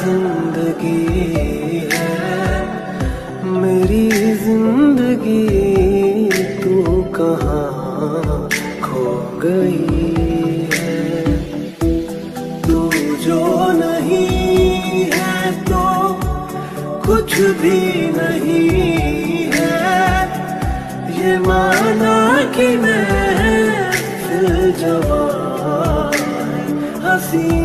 ज़िंदगी है। मेरी ज़िंदगी तू कहाँ खो गई है। तू जो नहीं है तो कुछ भी नहीं है। ये माना कि मैं जवान हसी